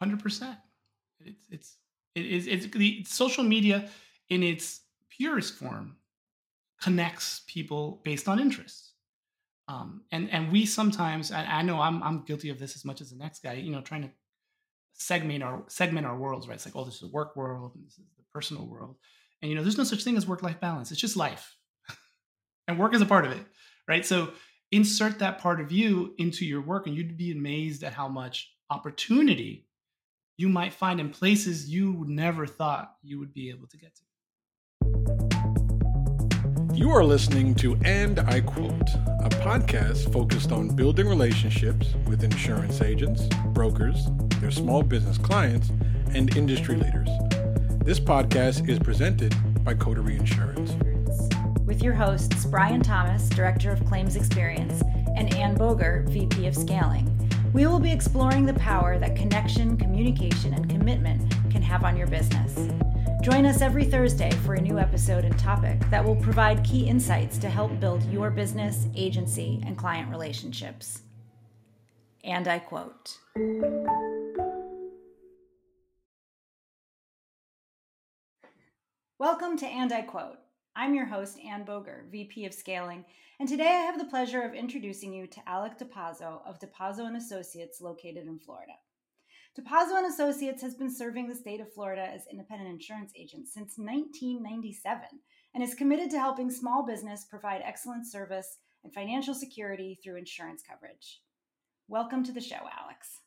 Hundred percent. It's it's it is it's the social media in its purest form connects people based on interests. Um, and and we sometimes I, I know I'm I'm guilty of this as much as the next guy. You know, trying to segment our segment our worlds. Right? It's like oh, this is the work world, and this is the personal world. And you know, there's no such thing as work life balance. It's just life, and work is a part of it. Right? So insert that part of you into your work, and you'd be amazed at how much opportunity you might find in places you never thought you would be able to get to. You are listening to And I Quote, a podcast focused on building relationships with insurance agents, brokers, their small business clients, and industry leaders. This podcast is presented by Coterie Insurance. With your hosts, Brian Thomas, Director of Claims Experience, and Ann Boger, VP of Scaling. We will be exploring the power that connection, communication, and commitment can have on your business. Join us every Thursday for a new episode and topic that will provide key insights to help build your business, agency, and client relationships. And I quote Welcome to And I Quote. I'm your host, Ann Boger, VP of Scaling, and today I have the pleasure of introducing you to Alex Dopazo of Dopazo and Associates located in Florida. Dopazo and Associates has been serving the state of Florida as independent insurance agents since 1997 and is committed to helping small business provide excellent service and financial security through insurance coverage. Welcome to the show, Alex.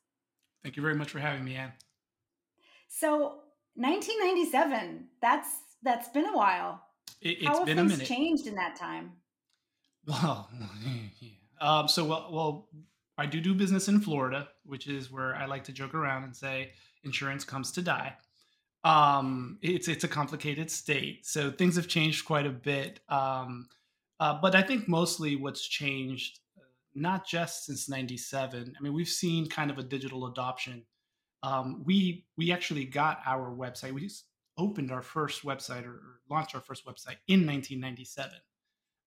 Thank you very much for having me, Ann. So, 1997, that's that's been a while. It, has How have been things a minute. changed in that time? Well, yeah. um, so well, well, I do do business in Florida, which is where I like to joke around and say insurance comes to die. Um, it's it's a complicated state, so things have changed quite a bit. Um, uh, but I think mostly what's changed, uh, not just since '97. I mean, we've seen kind of a digital adoption. Um, we we actually got our website. We just opened our first website or, or launched our first website in 1997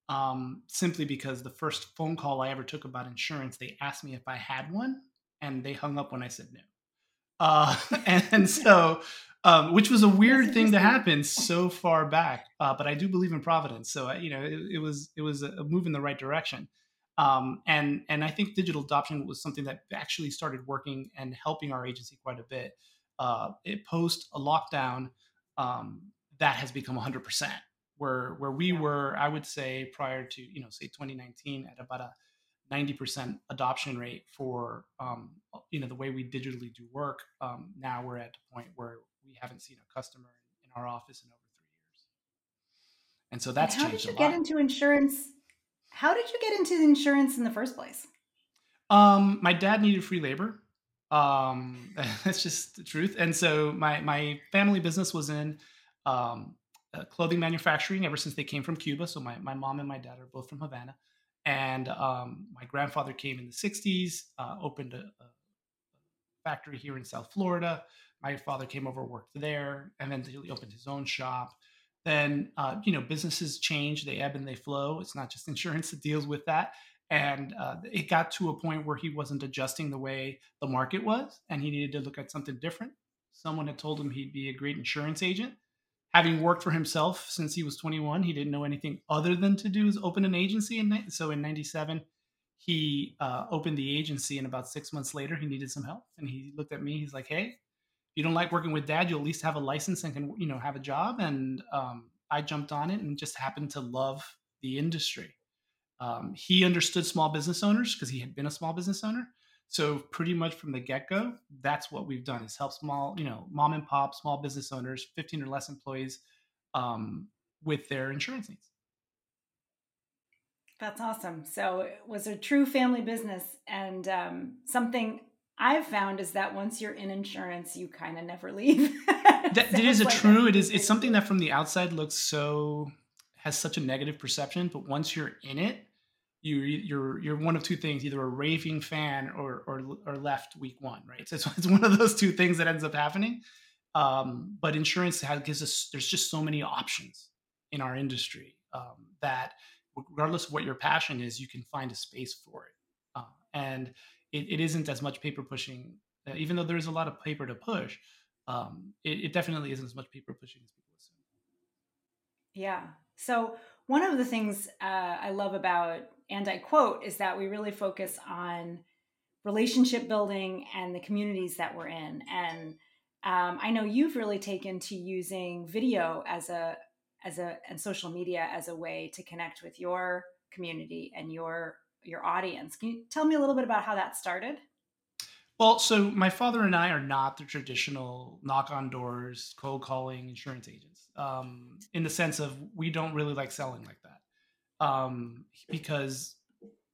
um, simply because the first phone call I ever took about insurance, they asked me if I had one, and they hung up when I said no. Uh, and, and, so, um, which was a weird thing to happen so far back, uh, but I do believe in providence. So you know, it, it was it was a move in the right direction. Um, and and I think digital adoption was something that actually started working and helping our agency quite a bit. Uh, it post a lockdown um, that has become 100 percent where where we yeah. were i would say prior to you know say 2019 at about a 90% adoption rate for um, you know the way we digitally do work um, now we're at a point where we haven't seen a customer in, our office in over three years. And so that's and how did you get into insurance how did you get into insurance in the first place? Um, my dad needed free labor um, that's just the truth and so my my family business was in um, uh, clothing manufacturing ever since they came from Cuba. So my, my mom and my dad are both from Havana. And um, my grandfather came in the 60s, uh, opened a, a, factory here in South Florida. My father came over, worked there, and then he opened his own shop. Then, uh, you know, businesses change, they ebb and they flow. It's not just insurance that deals with that. And uh, it got to a point where he wasn't adjusting the way the market was, and he needed to look at something different. Someone had told him he'd be a great insurance agent having worked for himself since he was 21, he didn't know anything other than to do is open an agency. And so in 97, he uh, opened the agency. And about six months later, he needed some help. And he looked at me. He's like, hey, if you don't like working with dad, you'll at least have a license and can, you know, have a job. And um, I jumped on it and just happened to love the industry. Um, he understood small business owners because he had been a small business owner. So pretty much from the get go, that's what we've done is help small, you know, mom and pop, small business owners, 15 or less employees um, with their insurance needs. That's awesome. So it was a true family business. And um, something I've found is that once you're in insurance, you kind of never leave. that, it is a like true. It is. It's something that from the outside looks so has such a negative perception, but once you're in it, you you're you're one of two things either a raving fan or or, or left week one right so it's, it's one of those two things that ends up happening um, but insurance has, gives us there's just so many options in our industry um, that regardless of what your passion is you can find a space for it uh, and it, it isn't as much paper pushing Uh, even though there's a lot of paper to push, um, it, it, definitely isn't as much paper pushing as people assume. Yeah. So one of the things uh, I love about and I quote is that we really focus on relationship building and the communities that we're in. And um, I know you've really taken to using video as a as a and social media as a way to connect with your community and your your audience. Can you tell me a little bit about how that started? Well, so my father and I are not the traditional knock on doors, cold calling insurance agents. Um, in the sense of we don't really like selling like that, um, because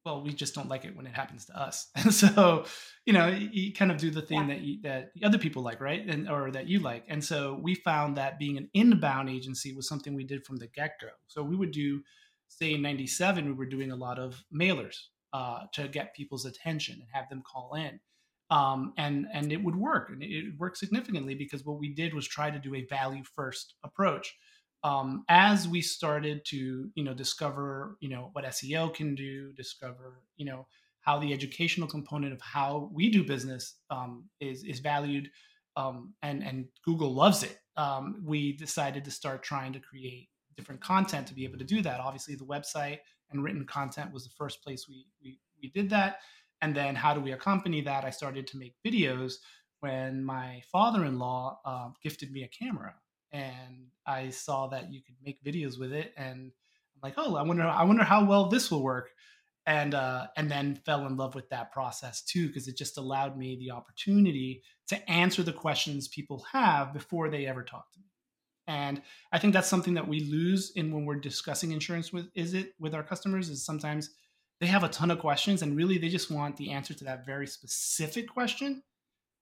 well, we just don't like it when it happens to us. And so, you know, you kind of do the thing yeah. that you, that other people like, right? And or that you like. And so we found that being an inbound agency was something we did from the get go. So we would do, say, in '97, we were doing a lot of mailers uh, to get people's attention and have them call in. Um, and and it would work, and it worked significantly because what we did was try to do a value first approach um, as we started to you know discover you know what SEO can do, discover you know how the educational component of how we do business um, is is valued, um, and and Google loves it. Um, we decided to start trying to create different content to be able to do that. Obviously, the website and written content was the first place we we, we did that, and then how do we accompany that? I started to make videos when my father-in-law uh, gifted me a camera and I saw that you could make videos with it, and I'm like, oh, I wonder, I wonder how well this will work, and uh, and then fell in love with that process too, because it just allowed me the opportunity to answer the questions people have before they ever talk to me. And I think that's something that we lose in when we're discussing insurance with is it with our customers is sometimes they have a ton of questions and really they just want the answer to that very specific question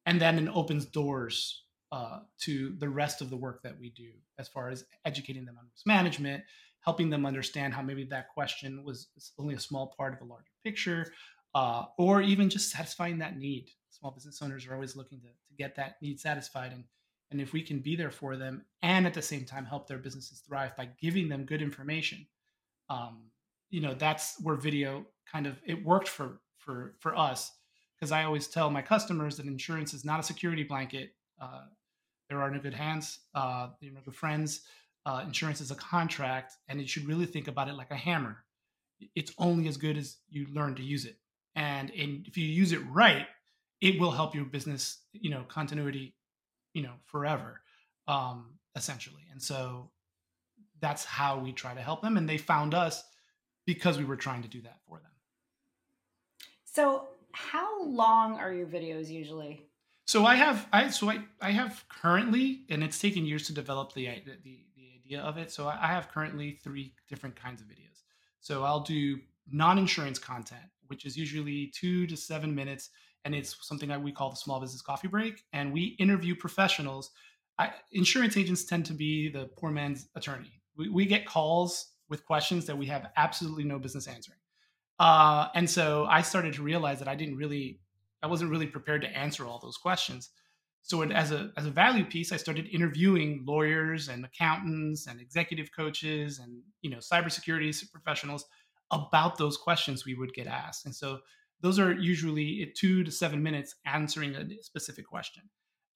and then it opens doors uh, to the rest of the work that we do as far as educating them on risk management helping them understand how maybe that question was only a small part of a larger picture uh, or even just satisfying that need. Small business owners are always looking to, to get that need satisfied and and if we can be there for them and at the same time help their businesses thrive by giving them good information um, you know that's where video kind of it worked for for for us. Because i always tell my customers that insurance is not a security blanket uh, there are no good hands. Uh, you know, good friends. Uh, insurance is a contract, and you should really think about it like a hammer. It's only as good as you learn to use it, and in, if you use it right, it will help your business. You know, continuity. You know, forever, um, essentially. And so that's how we try to help them, and they found us because we were trying to do that for them. So, how long are your videos usually? So I have I so I, I have currently, and it's taken years to develop the the, the idea of it. So I have currently three different kinds of videos. So I'll do non-insurance content, which is usually two to seven minutes, and it's something that we call the small business coffee break. And we interview professionals. I, insurance agents tend to be the poor man's attorney. We, we get calls with questions that we have absolutely no business answering. Uh, and so I started to realize that I didn't really I wasn't really prepared to answer all those questions. So it, as a as a value piece, I started interviewing lawyers and accountants and executive coaches and you know cybersecurity professionals about those questions we would get asked. And so those are usually two to seven minutes answering a specific question,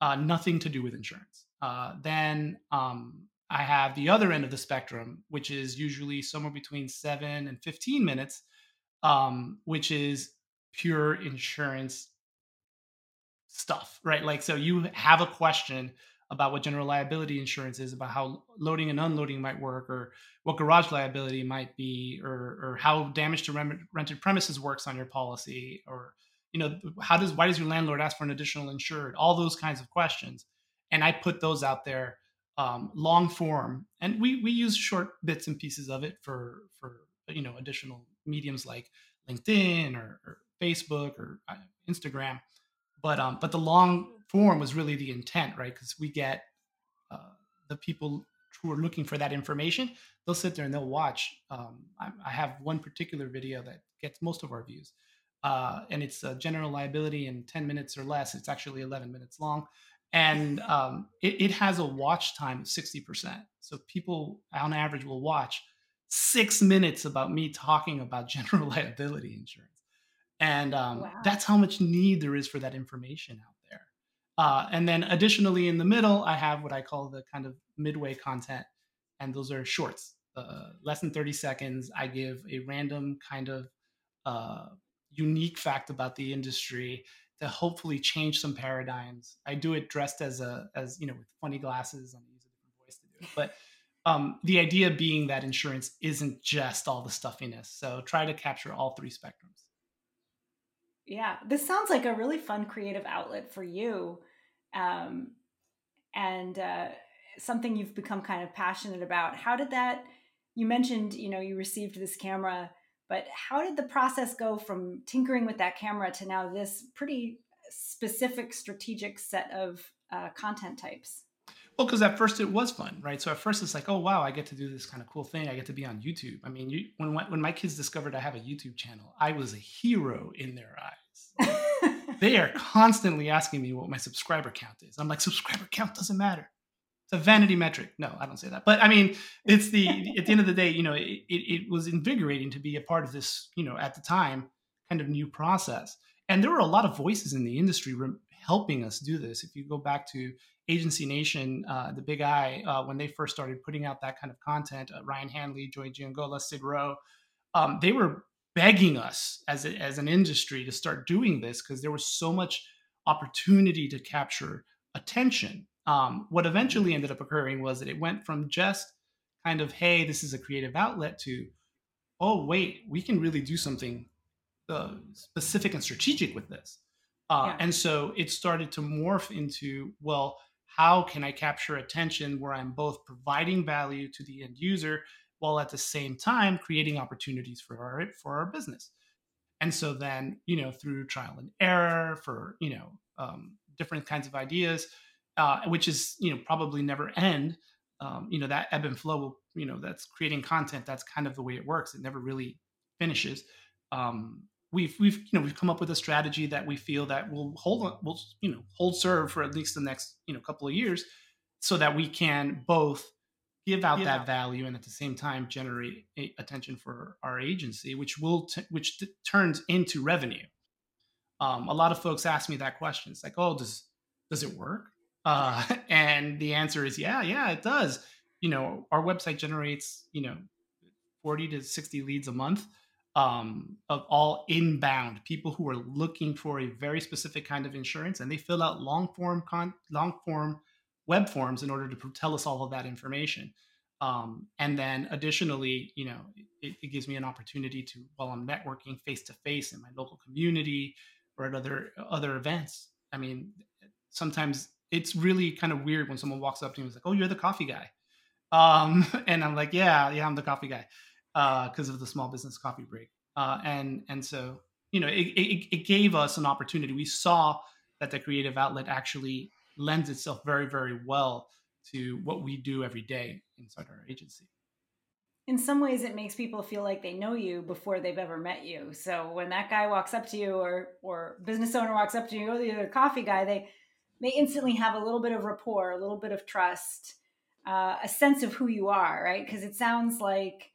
uh, nothing to do with insurance. Uh, then um, I have the other end of the spectrum, which is usually somewhere between seven and 15 minutes, um, which is pure insurance stuff, right? Like, so you have a question about what general liability insurance is, about how loading and unloading might work, or what garage liability might be, or or how damage to rented premises works on your policy, or you know, how does why does your landlord ask for an additional insured? All those kinds of questions, and I put those out there um, long form, and we we use short bits and pieces of it for for you know additional mediums like LinkedIn or, or Facebook or uh, Instagram but um, but the long form was really the intent, right? Because we get uh, the people who are looking for that information. They'll sit there and they'll watch. Um, I, I, have one particular video that gets most of our views, uh, and it's a general liability in ten minutes or less. It's actually eleven minutes long, and um, it, it has a watch time of sixty percent. So people on average will watch six minutes about me talking about general liability insurance and um, wow. that's how much need there is for that information out there Uh, and then additionally, in the middle, I have what I call the kind of midway content, and those are shorts, uh, less than 30 seconds. I give a random kind of uh, unique fact about the industry to hopefully change some paradigms. I do it dressed as a as you know with funny glasses. I'm using a different voice to do it, but um, the idea being that insurance isn't just all the stuffiness. So try to capture all three spectrums. Yeah, this sounds like a really fun creative outlet for you, um, and uh, something you've become kind of passionate about. How did that? You mentioned, you know, you received this camera, but how did the process go from tinkering with that camera to now this pretty specific strategic set of uh, content types? Well, because at first it was fun, right? So at first it's like, oh wow, I get to do this kind of cool thing. I get to be on YouTube. I mean, you, when when my kids discovered I have a YouTube channel, I was a hero in their eyes. they are constantly asking me what my subscriber count is. I'm like, subscriber count doesn't matter. It's a vanity metric. No, I don't say that. But I mean, it's the at the end of the day, you know, it, it, it was invigorating to be a part of this, you know, at the time, kind of new process. And there were a lot of voices in the industry re- helping us do this. If you go back to Agency Nation, uh, the Big I, uh, when they first started putting out that kind of content, uh, Ryan Hanley, Joey Giangola, Sid Rowe, um, they were begging us as, a, as an industry to start doing this because there was so much opportunity to capture attention. Um, what eventually ended up occurring was that it went from just kind of, hey, this is a creative outlet to, oh, wait, we can really do something uh, specific and strategic with this. Uh, yeah. And so it started to morph into, well, how can I capture attention where I'm both providing value to the end user while at the same time creating opportunities for our for our business. And so then, you know, through trial and error for, you know, um, different kinds of ideas, uh, which is, you know, probably never end. Um, you know, that ebb and flow will, you know, that's creating content. That's kind of the way it works. It never really finishes. Um, we've we've you know we've come up with a strategy that we feel that will hold will you know hold serve for at least the next you know couple of years so that we can both give out yeah. that value and at the same time generate attention for our agency which will t- which t- turns into revenue. Um, a lot of folks ask me that question. It's like oh does does it work? Uh, and the answer is yeah yeah it does. You know our website generates you know 40 to 60 leads a month um, of all inbound people who are looking for a very specific kind of insurance, and they fill out long form con- long form web forms in order to tell us all of that information. Um, and then additionally, you know, it, it, gives me an opportunity to while I'm networking face to face in my local community or at other other events. I mean, sometimes it's really kind of weird when someone walks up to me and is like, "Oh, you're the coffee guy," um, and I'm like, "Yeah, yeah, I'm the coffee guy." Because uh, of the small business coffee break. Uh, and and so you know it, it, it, gave us an opportunity. We saw that the creative outlet actually lends itself very very well to what we do every day inside our agency. In some ways, it makes people feel like they know you before they've ever met you. So when that guy walks up to you, or or business owner walks up to you, or the other coffee guy, they they instantly have a little bit of rapport, a little bit of trust, uh, a sense of who you are, right? Because it sounds like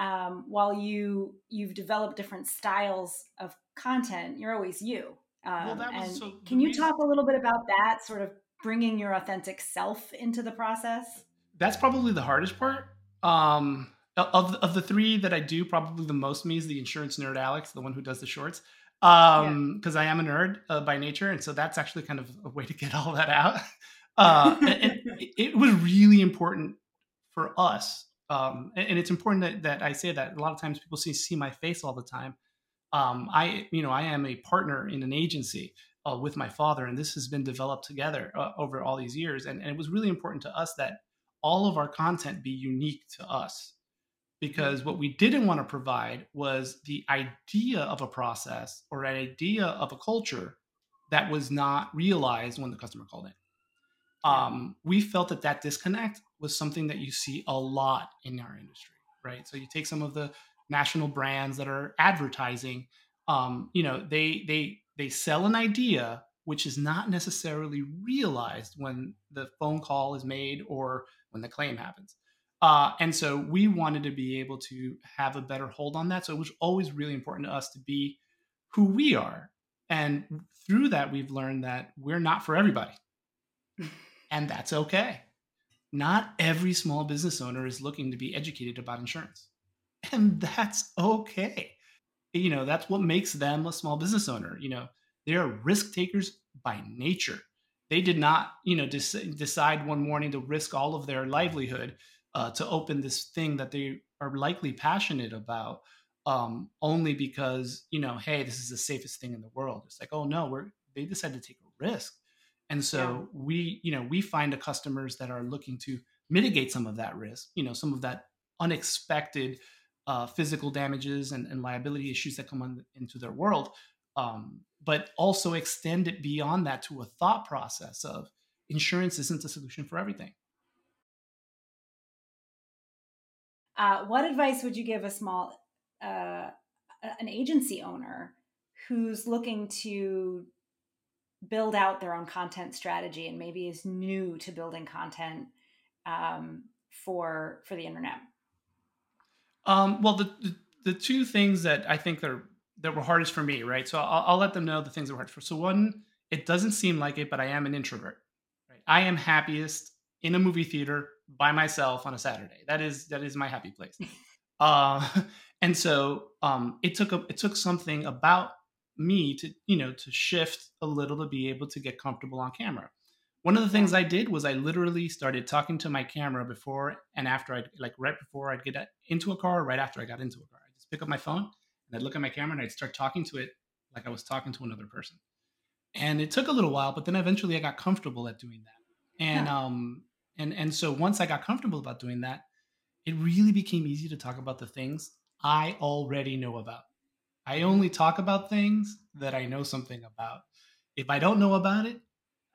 um, while you you've developed different styles of content, you're always you. Um, well, and so can you reason- talk a little bit about that, sort of bringing your authentic self into the process? That's probably the hardest part. Um, of of the three that I do, probably the most me is the insurance nerd Alex, the one who does the shorts. Um, because yeah. I am a nerd uh, by nature, and so that's actually kind of a way to get all that out. Uh, and, and it was really important for us um, and, and, it's important that, that I say that a lot of times people see see my face all the time. Um, I you know I am a partner in an agency uh, with my father, and this has been developed together uh, over all these years. And, and it was really important to us that all of our content be unique to us, because what we didn't want to provide was the idea of a process or an idea of a culture that was not realized when the customer called in um, we felt that that disconnect was something that you see a lot in our industry, right? So you take some of the national brands that are advertising, um, you know, they they they sell an idea which is not necessarily realized when the phone call is made or when the claim happens. Uh, and so we wanted to be able to have a better hold on that. So it was always really important to us to be who we are And through that, we've learned that we're not for everybody. and that's okay. Not every small business owner is looking to be educated about insurance. And that's okay. You know, that's what makes them a small business owner. You know, they are risk takers by nature. They did not, you know, des- decide one morning to risk all of their livelihood uh, to open this thing that they are likely passionate about um, only because you know, hey, this is the safest thing in the world. It's like, oh no, we're they decided to take a risk, and so yeah. we, you know, we find the customers that are looking to mitigate some of that risk, you know, some of that unexpected uh, physical damages and, and, liability issues that come on, into their world, um, but also extend it beyond that to a thought process of insurance isn't the solution for everything. Uh, what advice would you give a small uh, an agency owner who's looking to build out their own content strategy and maybe is new to building content um, for for the internet? Um, well, the, the, the two things that I think that are, that were hardest for me, right? So I'll, I'll let them know the things that were hard for. So one, it doesn't seem like it, but I am an introvert. Right? I am happiest in a movie theater by myself on a Saturday. That is that is my happy place. uh, and so um, it took a, it took something about me to you know to shift a little to be able to get comfortable on camera. One of the things I did was I literally started talking to my camera before and after I like right before I'd get into a car, right after I got into a car. I just pick up my phone and I'd look at my camera and I'd start talking to it like I was talking to another person. And it took a little while, but then eventually I got comfortable at doing that. And yeah. um and and so once I got comfortable about doing that, it really became easy to talk about the things I already know about. I only talk about things that I know something about. If I don't know about it,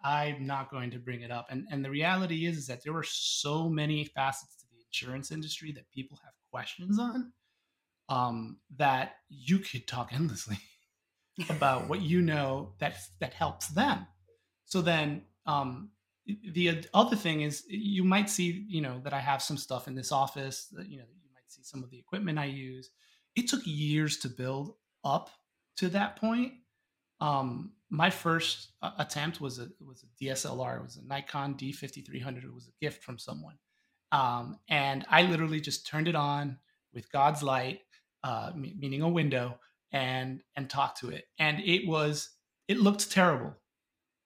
I'm not going to bring it up. And and the reality is, is that there are so many facets to the insurance industry that people have questions on um, that you could talk endlessly about what you know that that helps them. So then um, the other thing is you might see you know that i have some stuff in this office that you know you might see some of the equipment i use it took years to build up to that point. Um my first uh, attempt was a was a dslr it was a nikon d5300 it was a gift from someone. Um and i literally just turned it on with god's light uh meaning a window and and talked to it. And it was it looked terrible.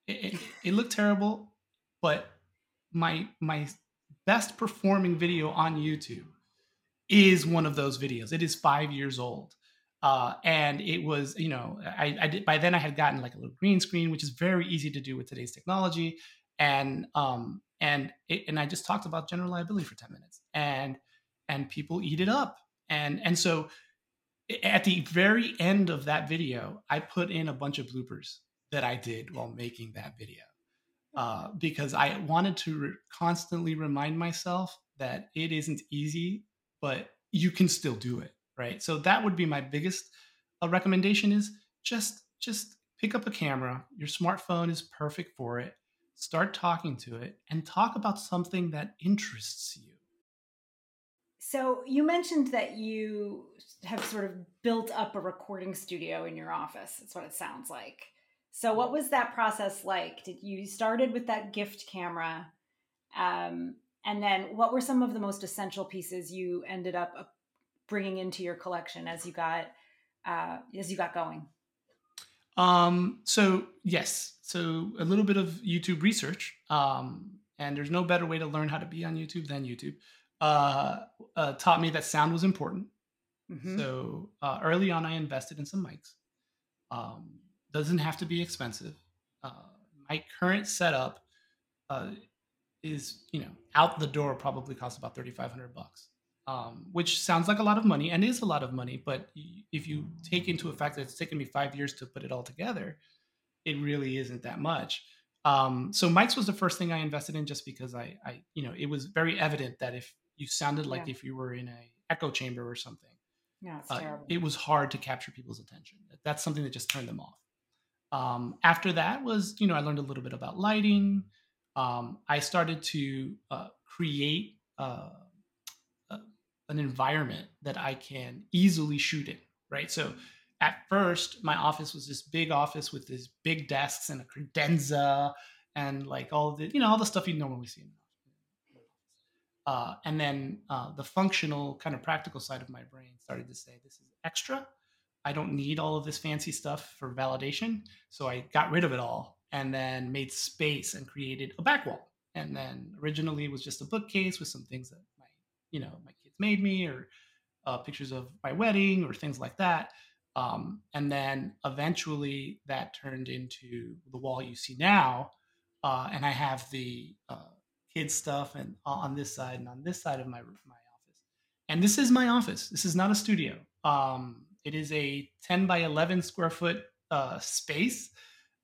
It, it, it looked terrible but my my best performing video on YouTube is one of those videos. It is five years old. Uh, and it was, you know, I, I did by then I had gotten like a little green screen, which is very easy to do with today's technology. And um, and it, and I just talked about general liability for 10 minutes and and people eat it up. And and so at the very end of that video, I put in a bunch of bloopers that I did while making that video uh, because I wanted to re- constantly remind myself that it isn't easy, but you can still do it, right? So that would be my biggest uh, recommendation: is just just pick up a camera. Your smartphone is perfect for it. Start talking to it and talk about something that interests you. So you mentioned that you have sort of built up a recording studio in your office. That's what it sounds like. So, what was that process like? Did you started with that gift camera, um, and then what were some of the most essential pieces you ended up bringing into your collection as you got uh, as you got going? Um, so yes, so a little bit of YouTube research, um, and there's no better way to learn how to be on YouTube than YouTube. Uh, uh, taught me that sound was important. Mm-hmm. So uh, early on, I invested in some mics. Um, doesn't have to be expensive. Uh, my current setup uh, is, you know, out the door probably costs about thirty five hundred bucks, um, which sounds like a lot of money and is a lot of money. But if you take into effect that it's taken me five years to put it all together, it really isn't that much. Um, so mics was the first thing I invested in just because I, I, you know, it was very evident that if you sounded like yeah. if you were in a echo chamber or something, yeah, uh, it was hard to capture people's attention. That's something that just turned them off. Um, after that was, you know, I learned a little bit about lighting. Um, I started to uh, create uh, uh, an environment that I can easily shoot in, right? So at first, my office was this big office with these big desks and a credenza and like all the you know all the stuff you normally see. Uh, and then uh, the functional kind of practical side of my brain started to say, "This is extra. I don't need all of this fancy stuff for validation." So I got rid of it all and then made space and created a back wall. And then originally it was just a bookcase with some things that my you know my made me or uh, pictures of my wedding or things like that. Um, and then eventually that turned into the wall you see now. Uh, and I have the uh, kids stuff and on this side and on this side of my my office. And this is my office. This is not a studio. Um, it is a 10 by 11 square foot uh, space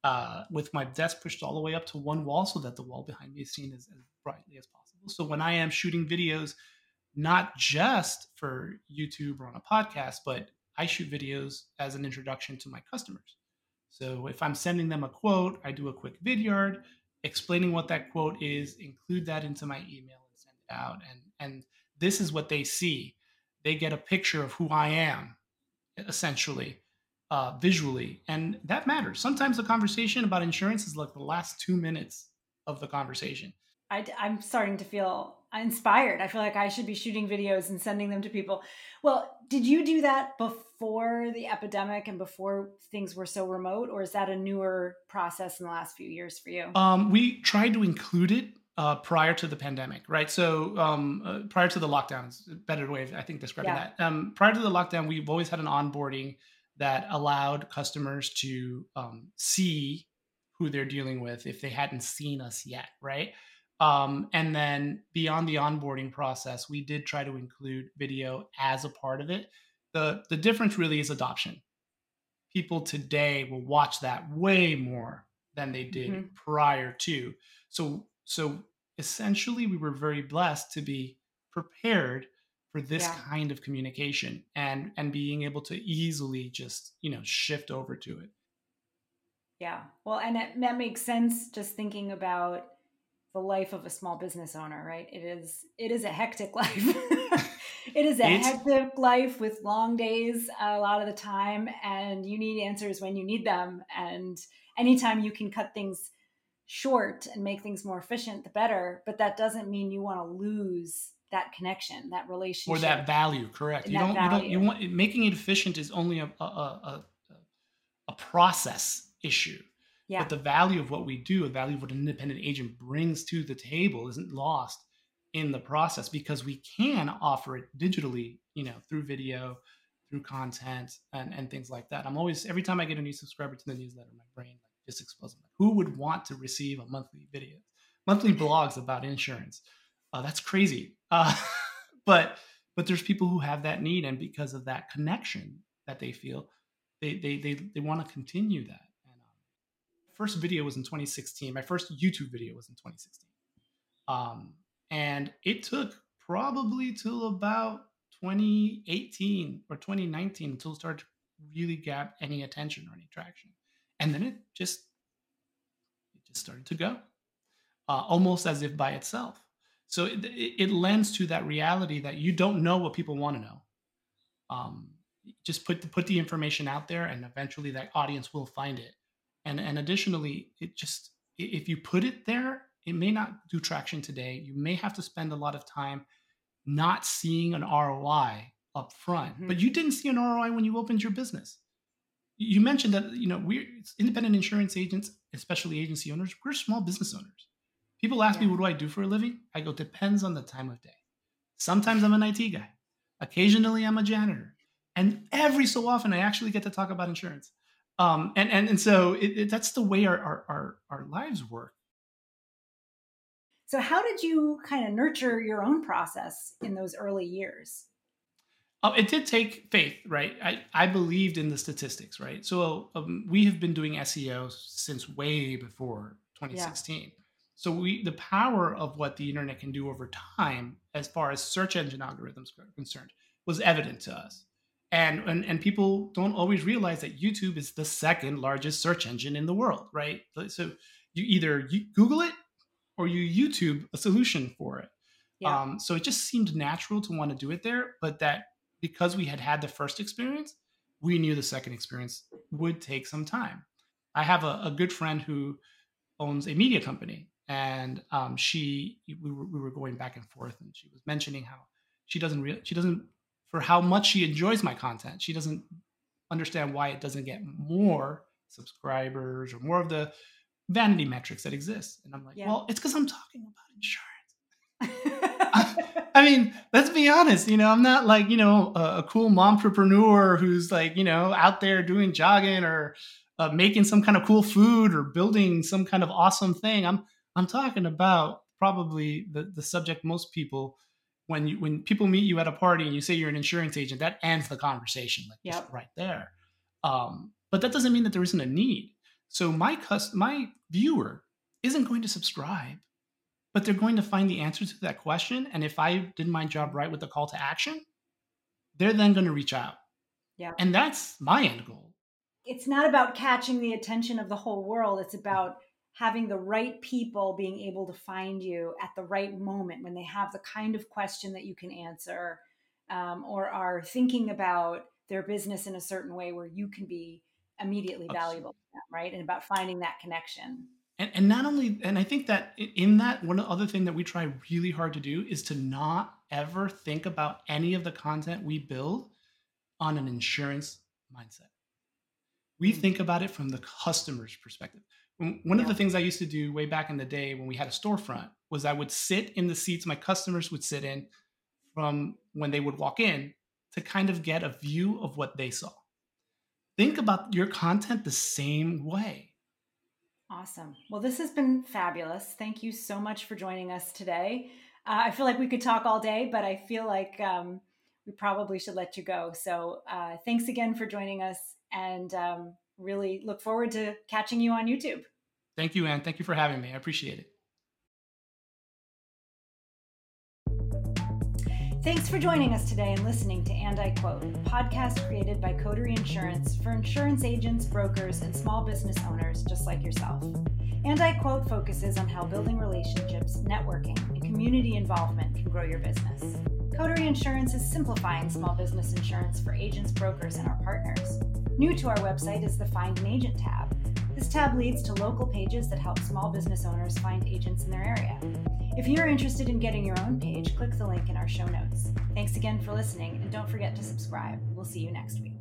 uh, with my desk pushed all the way up to one wall so that the wall behind me is seen as, as brightly as possible. So when I am shooting videos, not just for YouTube or on a podcast, but I shoot videos as an introduction to my customers. So if I'm sending them a quote, I do a quick vidyard explaining what that quote is, include that into my email and send it out. And and this is what they see. They get a picture of who I am, essentially, uh, visually, and that matters. Sometimes the conversation about insurance is like the last two minutes of the conversation. I, I'm starting to feel inspired. I feel like I should be shooting videos and sending them to people. Well, did you do that before the epidemic and before things were so remote, or is that a newer process in the last few years for you? Um, we tried to include it uh, prior to the pandemic, right? So um, uh, prior to the lockdowns, better way of I think describing yeah. that. Um, prior to the lockdown, we've always had an onboarding that allowed customers to um, see who they're dealing with if they hadn't seen us yet, right? Um, and then beyond the onboarding process, we did try to include video as a part of it. The, the difference really is adoption. People today will watch that way more than they did mm-hmm. prior to. So, so essentially, we were very blessed to be prepared for this yeah. kind of communication and and being able to easily just you know shift over to it. Yeah, well, and it, that makes sense. Just thinking about the life of a small business owner, right? It is it is a hectic life. it is a it's, hectic life with long days a lot of the time and you need answers when you need them and anytime you can cut things short and make things more efficient the better, but that doesn't mean you want to lose that connection, that relationship or that value, correct. You don't, value. you don't you want making it efficient is only a a, a, a process issue yeah. But the value of what we do, the value of what an independent agent brings to the table isn't lost in the process because we can offer it digitally, you know, through video, through content and, and things like that. I'm always every time I get a new subscriber to the newsletter, my brain like just explodes. Like, who would want to receive a monthly video, monthly blogs about insurance? Uh, that's crazy. Uh, but but there's people who have that need, and because of that connection that they feel, they they they, they want to continue that first video was in 2016. My first YouTube video was in 2016. Um, and it took probably till about 2018 or 2019 until it started to really get any attention or any traction. And then it just it just started to go, uh, almost as if by itself. So it, it, it, lends to that reality that you don't know what people want to know. Um, just put the, put the information out there, and eventually that audience will find it and and additionally it just if you put it there it may not do traction today. You may have to spend a lot of time not seeing an roi up front. Mm-hmm. but you didn't see an roi when you opened your business. You mentioned that you know we're independent insurance agents especially agency owners we're small business owners. People ask yeah. me what do i do for a living? I go depends on the time of day. Sometimes i'm an it guy. Occasionally i'm a janitor. And every so often i actually get to talk about insurance um, and, and and so it, it, that's the way our, our, our our lives work. So how did you kind of nurture your own process in those early years? Uh, it did take faith, right? I, I believed in the statistics, right? So um, we have been doing SEO since way before 2016. Yeah. So we the power of what the internet can do over time, as far as search engine algorithms are concerned, was evident to us and, and and people don't always realize that YouTube is the second largest search engine in the world, right? So you either Google it or you YouTube a solution for it. Yeah. Um, so it just seemed natural to want to do it there, but that because we had had the first experience, we knew the second experience would take some time. I have a, a good friend who owns a media company, and um, she we were, we were going back and forth, and she was mentioning how she doesn't re- she doesn't for how much she enjoys my content, she doesn't understand why it doesn't get more subscribers or more of the vanity metrics that exist. And I'm like, yeah. well, it's because I'm talking about insurance. I mean, let's be honest. You know, I'm not like you know a, a cool mompreneur who's like you know out there doing jogging or uh, making some kind of cool food or building some kind of awesome thing. I'm I'm talking about probably the the subject most people when you when people meet you at a party and you say you're an insurance agent, that ends the conversation like yep. right there. Um, but that doesn't mean that there isn't a need. So my cus- my viewer isn't going to subscribe, but they're going to find the answer to that question. And if I did my job right with the call to action, they're then going to reach out. Yeah. And that's my end goal. It's not about catching the attention of the whole world. It's about having the right people being able to find you at the right moment when they have the kind of question that you can answer um, or are thinking about their business in a certain way where you can be immediately valuable to them, right? And about finding that connection. And, and not only, and I think that in that, one other thing that we try really hard to do is to not ever think about any of the content we build on an insurance mindset. We mm-hmm. think about it from the customer's perspective. One yeah. of the things I used to do way back in the day when we had a storefront was I would sit in the seats my customers would sit in from when they would walk in to kind of get a view of what they saw. Think about your content the same way. Awesome. Well, this has been fabulous. Thank you so much for joining us today. Uh, I feel like we could talk all day, but I feel like um, we probably should let you go. So uh, thanks again for joining us. And um, really look forward to catching you on YouTube. Thank you, Anne. Thank you for having me. I appreciate it. Thanks for joining us today and listening to And I Quote, a podcast created by Coterie Insurance for insurance agents, brokers, and small business owners just like yourself. And I Quote focuses on how building relationships, networking, and community involvement can grow your business. Coterie Insurance is simplifying small business insurance for agents, brokers, and our partners. New to our website is the Find an Agent tab. This tab leads to local pages that help small business owners find agents in their area. If you're interested in getting your own page, click the link in our show notes. Thanks again for listening, and don't forget to subscribe. We'll see you next week.